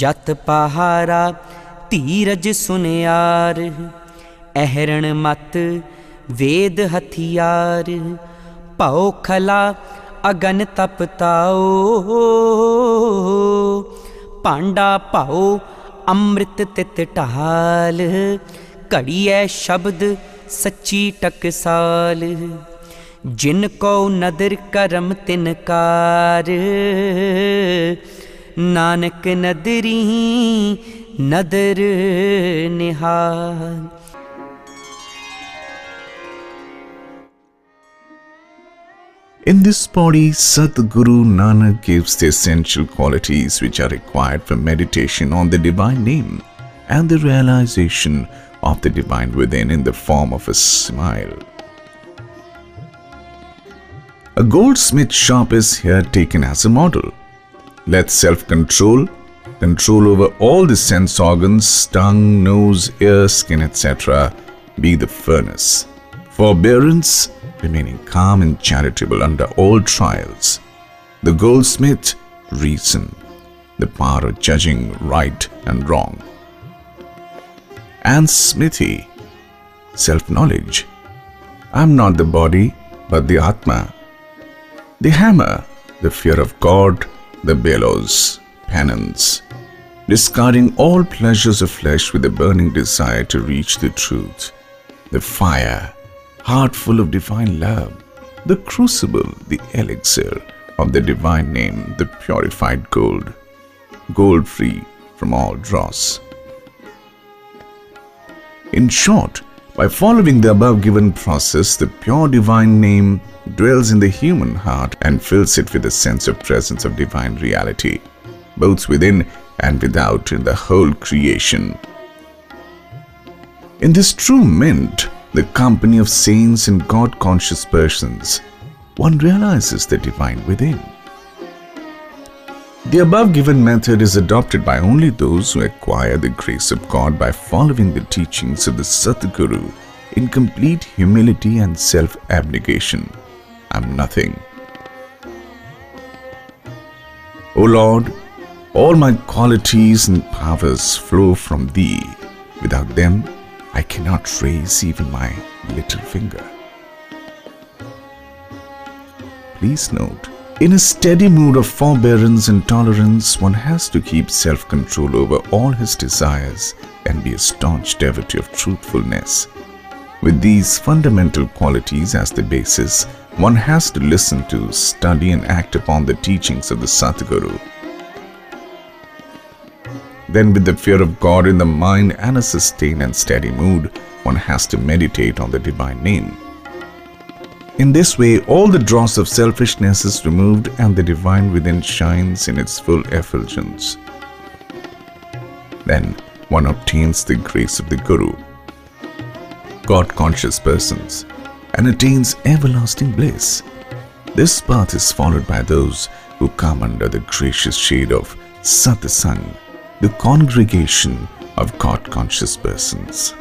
जत पहारा धीरज सुनियार एहरण मत, वेद हथियार पाओ खला अगन तपताओ, पांडा पाओ अमृत तित ढाल घड़िए शब्द सच्ची टकसाल जिन को नदर करम तिनकार नानक नदरी नदर निहाल In this pauri, Sadguru Nanak gives the essential qualities which are required for meditation on the Divine Name and the realization of the Divine within in the form of a simile. A goldsmith shop is here taken as a model. Let self control, control over all the sense organs, tongue, nose, ear, skin, etc., be the furnace. Forbearance, remaining calm and charitable under all trials. The goldsmith, reason, the power of judging right and wrong. And smithy, self knowledge. I am not the body, but the Atma. The hammer, the fear of God, the bellows, penance. Discarding all pleasures of flesh with a burning desire to reach the truth. The fire, heart full of divine love, the crucible, the elixir of the divine name, the purified gold, gold free from all dross. In short, by following the above given process, the pure divine name dwells in the human heart and fills it with a sense of presence of divine reality, both within and without in the whole creation. In this true mint, the company of saints and God conscious persons, one realizes the divine within. The above given method is adopted by only those who acquire the grace of God by following the teachings of the Satguru in complete humility and self abnegation. I'm nothing. O Lord, all my qualities and powers flow from Thee. Without them, I cannot raise even my little finger. Please note, in a steady mood of forbearance and tolerance, one has to keep self control over all his desires and be a staunch devotee of truthfulness. With these fundamental qualities as the basis, one has to listen to, study, and act upon the teachings of the Satguru. Then, with the fear of God in the mind and a sustained and steady mood, one has to meditate on the divine name. In this way, all the dross of selfishness is removed and the divine within shines in its full effulgence. Then one obtains the grace of the Guru, God conscious persons, and attains everlasting bliss. This path is followed by those who come under the gracious shade of Satsang, the congregation of God conscious persons.